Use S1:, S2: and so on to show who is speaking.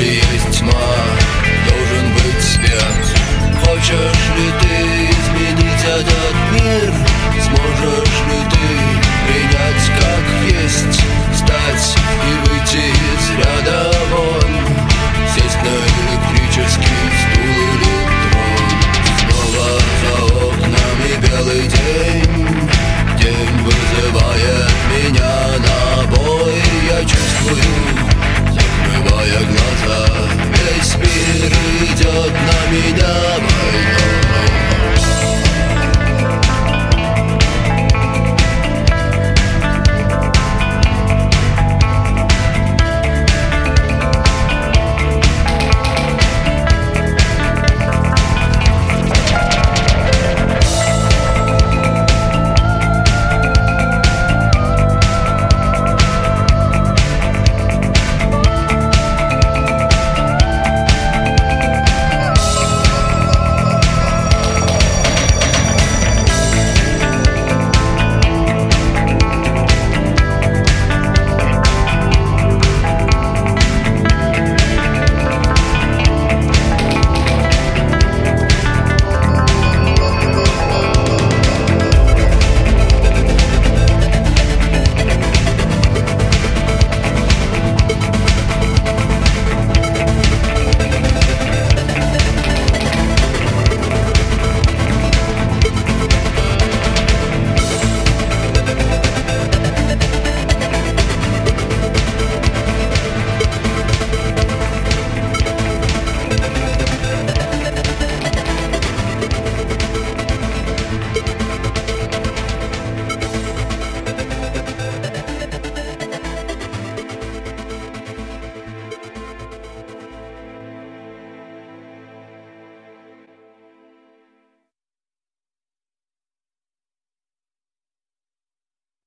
S1: здесь тьма